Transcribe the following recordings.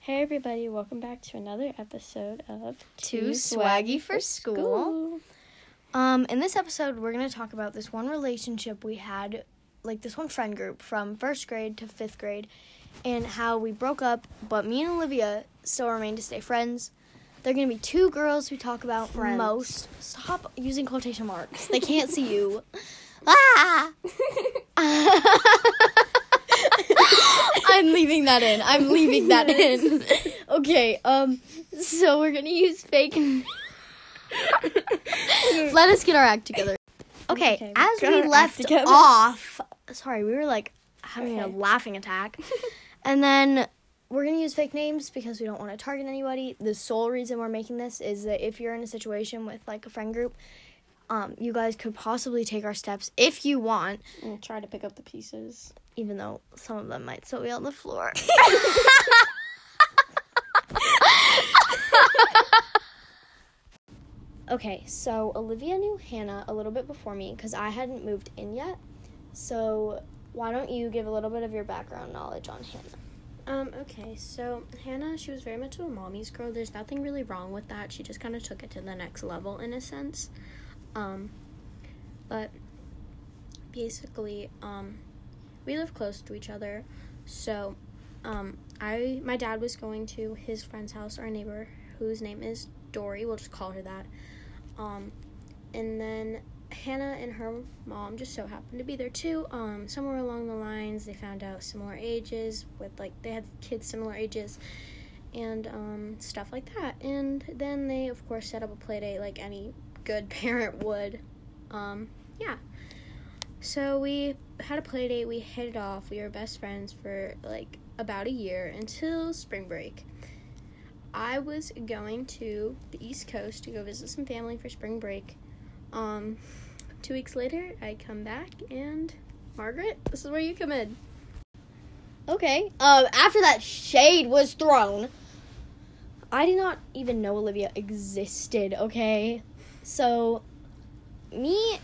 Hey everybody, welcome back to another episode of Too Swaggy for School. Um, in this episode, we're gonna talk about this one relationship we had, like this one friend group from first grade to fifth grade, and how we broke up. But me and Olivia still remain to stay friends. They're gonna be two girls who talk about Friends. most. Stop using quotation marks. They can't see you. Ah! I'm leaving that in. I'm leaving that in. Okay, um, so we're gonna use fake. Let us get our act together. Okay, Okay, as we left off, sorry, we were like having a laughing attack, and then we're gonna use fake names because we don't want to target anybody. The sole reason we're making this is that if you're in a situation with like a friend group, um, you guys could possibly take our steps if you want, and try to pick up the pieces. Even though some of them might still be on the floor. okay, so Olivia knew Hannah a little bit before me because I hadn't moved in yet. So why don't you give a little bit of your background knowledge on Hannah? Um, okay, so Hannah, she was very much of a mommy's girl. There's nothing really wrong with that. She just kind of took it to the next level in a sense. Um, but basically, um, we live close to each other. So, um, I my dad was going to his friend's house, our neighbor, whose name is Dory. We'll just call her that. Um, and then Hannah and her mom just so happened to be there too. Um, somewhere along the lines, they found out similar ages with like they had kids similar ages, and um, stuff like that. And then they of course set up a play date like any good parent would. Um, yeah. So we had a play date. We hit it off. We were best friends for like about a year until spring break. I was going to the East Coast to go visit some family for spring break. Um, two weeks later, I come back and Margaret, this is where you come in. Okay. Um, after that shade was thrown, I did not even know Olivia existed. Okay, so me,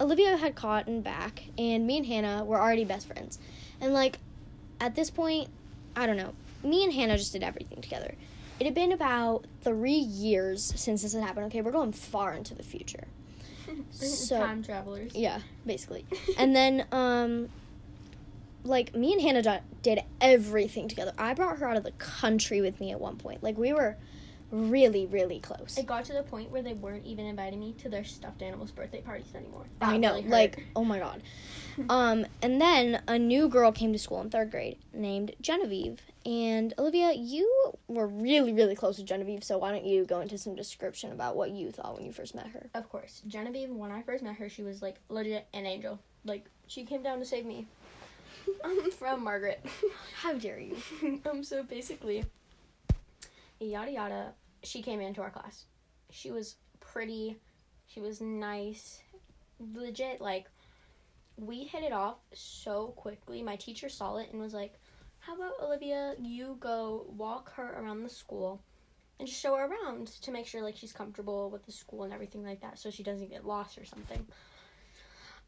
Olivia had gotten back, and me and Hannah were already best friends, and like at this point, I don't know. Me and Hannah just did everything together. It had been about three years since this had happened. Okay, we're going far into the future. So- Time travelers. Yeah, basically. and then, um, like me and Hannah did everything together. I brought her out of the country with me at one point. Like we were really, really close. It got to the point where they weren't even inviting me to their stuffed animals' birthday parties anymore. I know, really like oh my god. Um, and then a new girl came to school in third grade named Genevieve. And Olivia, you were really, really close to Genevieve. So why don't you go into some description about what you thought when you first met her? Of course, Genevieve. When I first met her, she was like legit an angel. Like she came down to save me um, from Margaret. How dare you? um. So basically, yada yada. She came into our class. She was pretty. She was nice. Legit. Like we hit it off so quickly. My teacher saw it and was like, "How about Olivia? You go walk her around the school." and just show her around to make sure like she's comfortable with the school and everything like that so she doesn't get lost or something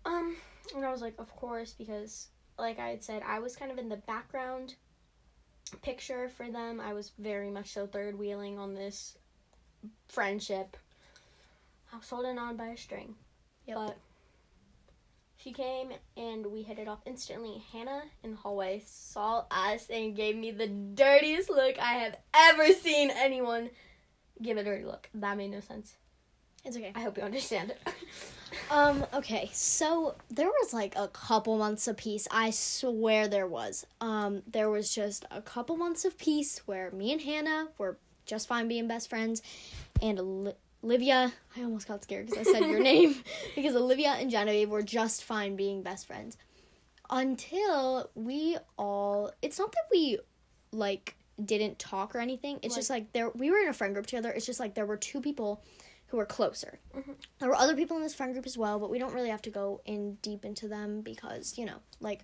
um and i was like of course because like i had said i was kind of in the background picture for them i was very much so third wheeling on this friendship i was holding on by a string Yep. but she came and we hit it off instantly. Hannah in the hallway saw us and gave me the dirtiest look I have ever seen anyone give a dirty look. That made no sense. It's okay. I hope you understand it. Um, okay, so there was like a couple months of peace. I swear there was. Um, there was just a couple months of peace where me and Hannah were just fine being best friends, and Oli- Olivia, I almost got scared because I said your name, because Olivia and Genevieve were just fine being best friends. Until we all, it's not that we like didn't talk or anything. It's just like there, we were in a friend group together. It's just like there were two people who were closer. There were other people in this friend group as well, but we don't really have to go in deep into them because, you know, like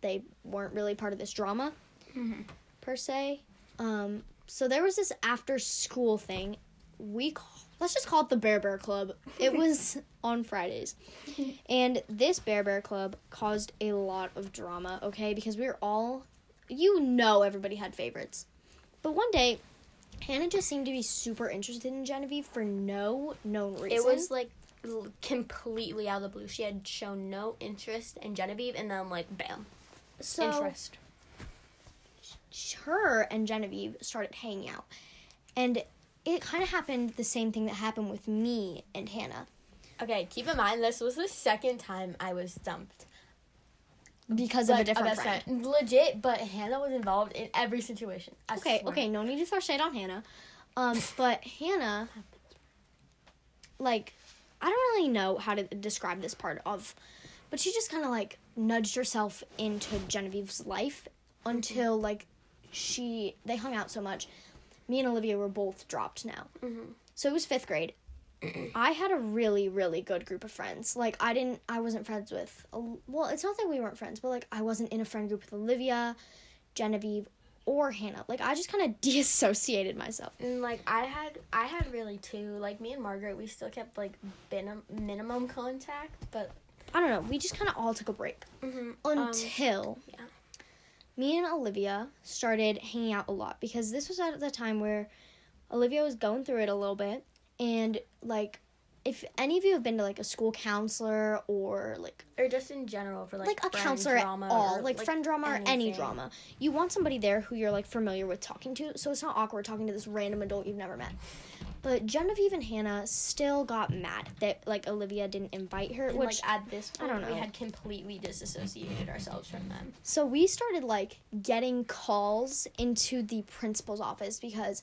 they weren't really part of this drama Mhm. per se. Um, so there was this after school thing. We call, let's just call it the Bear Bear Club. It was on Fridays. And this Bear Bear Club caused a lot of drama, okay? Because we were all you know everybody had favorites. but one day, Hannah just seemed to be super interested in Genevieve for no known reason. It was like completely out of the blue. She had shown no interest in Genevieve, and then like bam, so interest. her and Genevieve started hanging out. And it kind of happened the same thing that happened with me and Hannah Okay, keep in mind this was the second time I was dumped. Because of a different best friend. Legit, but Hannah was involved in every situation. I Okay, swear. okay, no need to throw shade on Hannah. Um, but Hannah, like, I don't really know how to describe this part of, but she just kind of like nudged herself into Genevieve's life until like she they hung out so much. Me and Olivia were both dropped now, Mhm. so it was fifth grade. I had a really really good group of friends. Like I didn't I wasn't friends with well, it's not that we weren't friends, but like I wasn't in a friend group with Olivia, Genevieve, or Hannah. Like I just kind of dissociated myself. And like I had, I had really two. Like me and Margaret, we still kept like minim- minimum contact, but I don't know. We just kind of all took a break mm-hmm. until yeah. me and Olivia started hanging out a lot because this was at the time where Olivia was going through it a little bit and like if any of you have been to like a school counselor or like or just in general for like like, a counselor at all, or, like, friend drama or any drama, you want somebody there who you're like familiar with talking to, so it's not awkward talking to this random adult you've never met. But Genevieve and Hannah still got mad that like Olivia didn't invite her, And, which like at this point I don't know. we had completely disassociated ourselves from them. So we started like getting calls into the principal's office because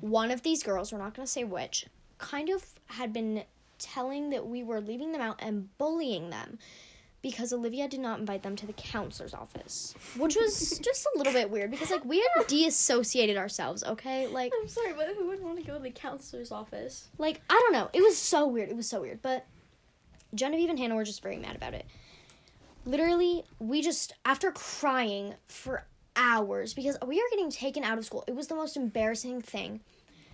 one of these girls, we're not going to say which, kind of had been telling that we were leaving them out and bullying them because Olivia did not invite them to the counselor's office, which was just a little bit weird because like we had deassociated ourselves, okay? Like I'm sorry, but who would want to go to the counselor's office? like I don't know. It was so weird. It was so weird. But Genevieve and Hannah were just very mad about it. Literally, we just after crying for hours because we are getting taken out of school. It was the most embarrassing thing.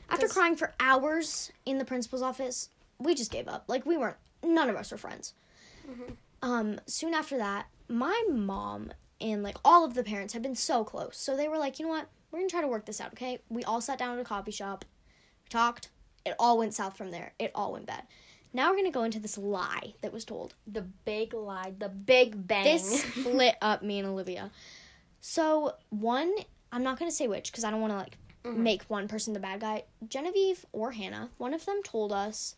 After crying for hours in the principal's office, we just gave up. Like we weren't none of us were friends. Um soon after that, my mom and like all of the parents had been so close. So they were like, "You know what? We're going to try to work this out, okay?" We all sat down at a coffee shop we talked. It all went south from there. It all went bad. Now we're gonna go into this lie that was told. The big lie, the big bang. This split up me and Olivia. So one, I'm not gonna say which because I don't want to like make one person the bad guy. Genevieve or Hannah, one of them told us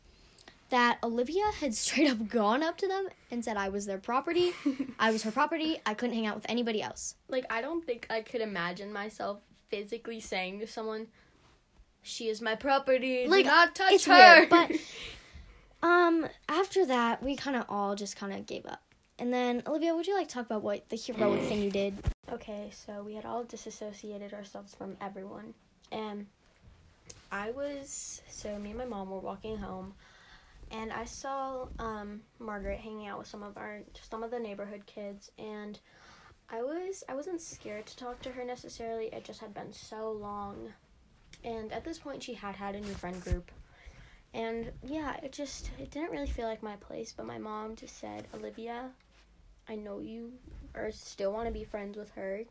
that Olivia had straight up gone up to them and said I was their property. I was her property. I couldn't hang out with anybody else. like I don't think I could imagine myself physically saying to someone, "She is my property. Like, Do not touch it's her." weird, but um, after that, we kind of all just kind of gave up. And then, Olivia, would you like to talk about what the heroic thing you did? Okay, so we had all disassociated ourselves from everyone. And I was so me and my mom were walking home and I saw um Margaret hanging out with some of our some of the neighborhood kids and I was I wasn't scared to talk to her necessarily. It just had been so long. And at this point she had had a new friend group. And yeah, it just it didn't really feel like my place, but my mom just said, "Olivia, I know you or still want to be friends with her,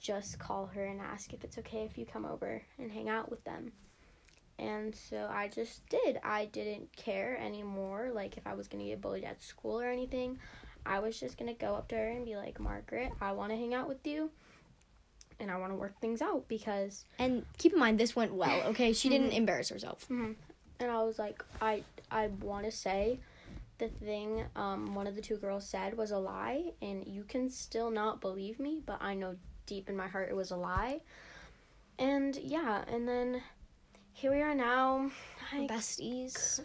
just call her and ask if it's okay if you come over and hang out with them. And so I just did. I didn't care anymore, like if I was going to get bullied at school or anything. I was just going to go up to her and be like, Margaret, I want to hang out with you. And I want to work things out because And keep in mind, this went well, okay? She didn't Mhm. embarrass herself. and I was like, I I want to say the thing um, one of the two girls said was a lie, and you can still not believe me, but I know deep in my heart it was a lie. And yeah, and then here we are now. Like, Besties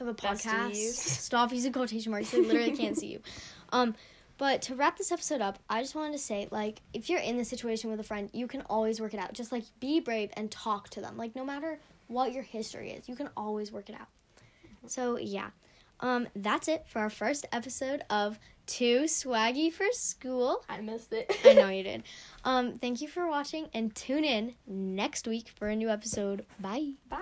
of a podcast. Besties. Stop using quotation marks. They literally can't see you. Um, but to wrap this episode up, I just wanted to say, like, if you're in this situation with a friend, you can always work it out. Just like be brave and talk to them. Like, no matter what your history is, you can always work it out. So yeah, um, that's it for our first episode of Too Swaggy for School. I missed it. I know you did. Um, thank you for watching and tune in next week for a new episode. Bye. Bye.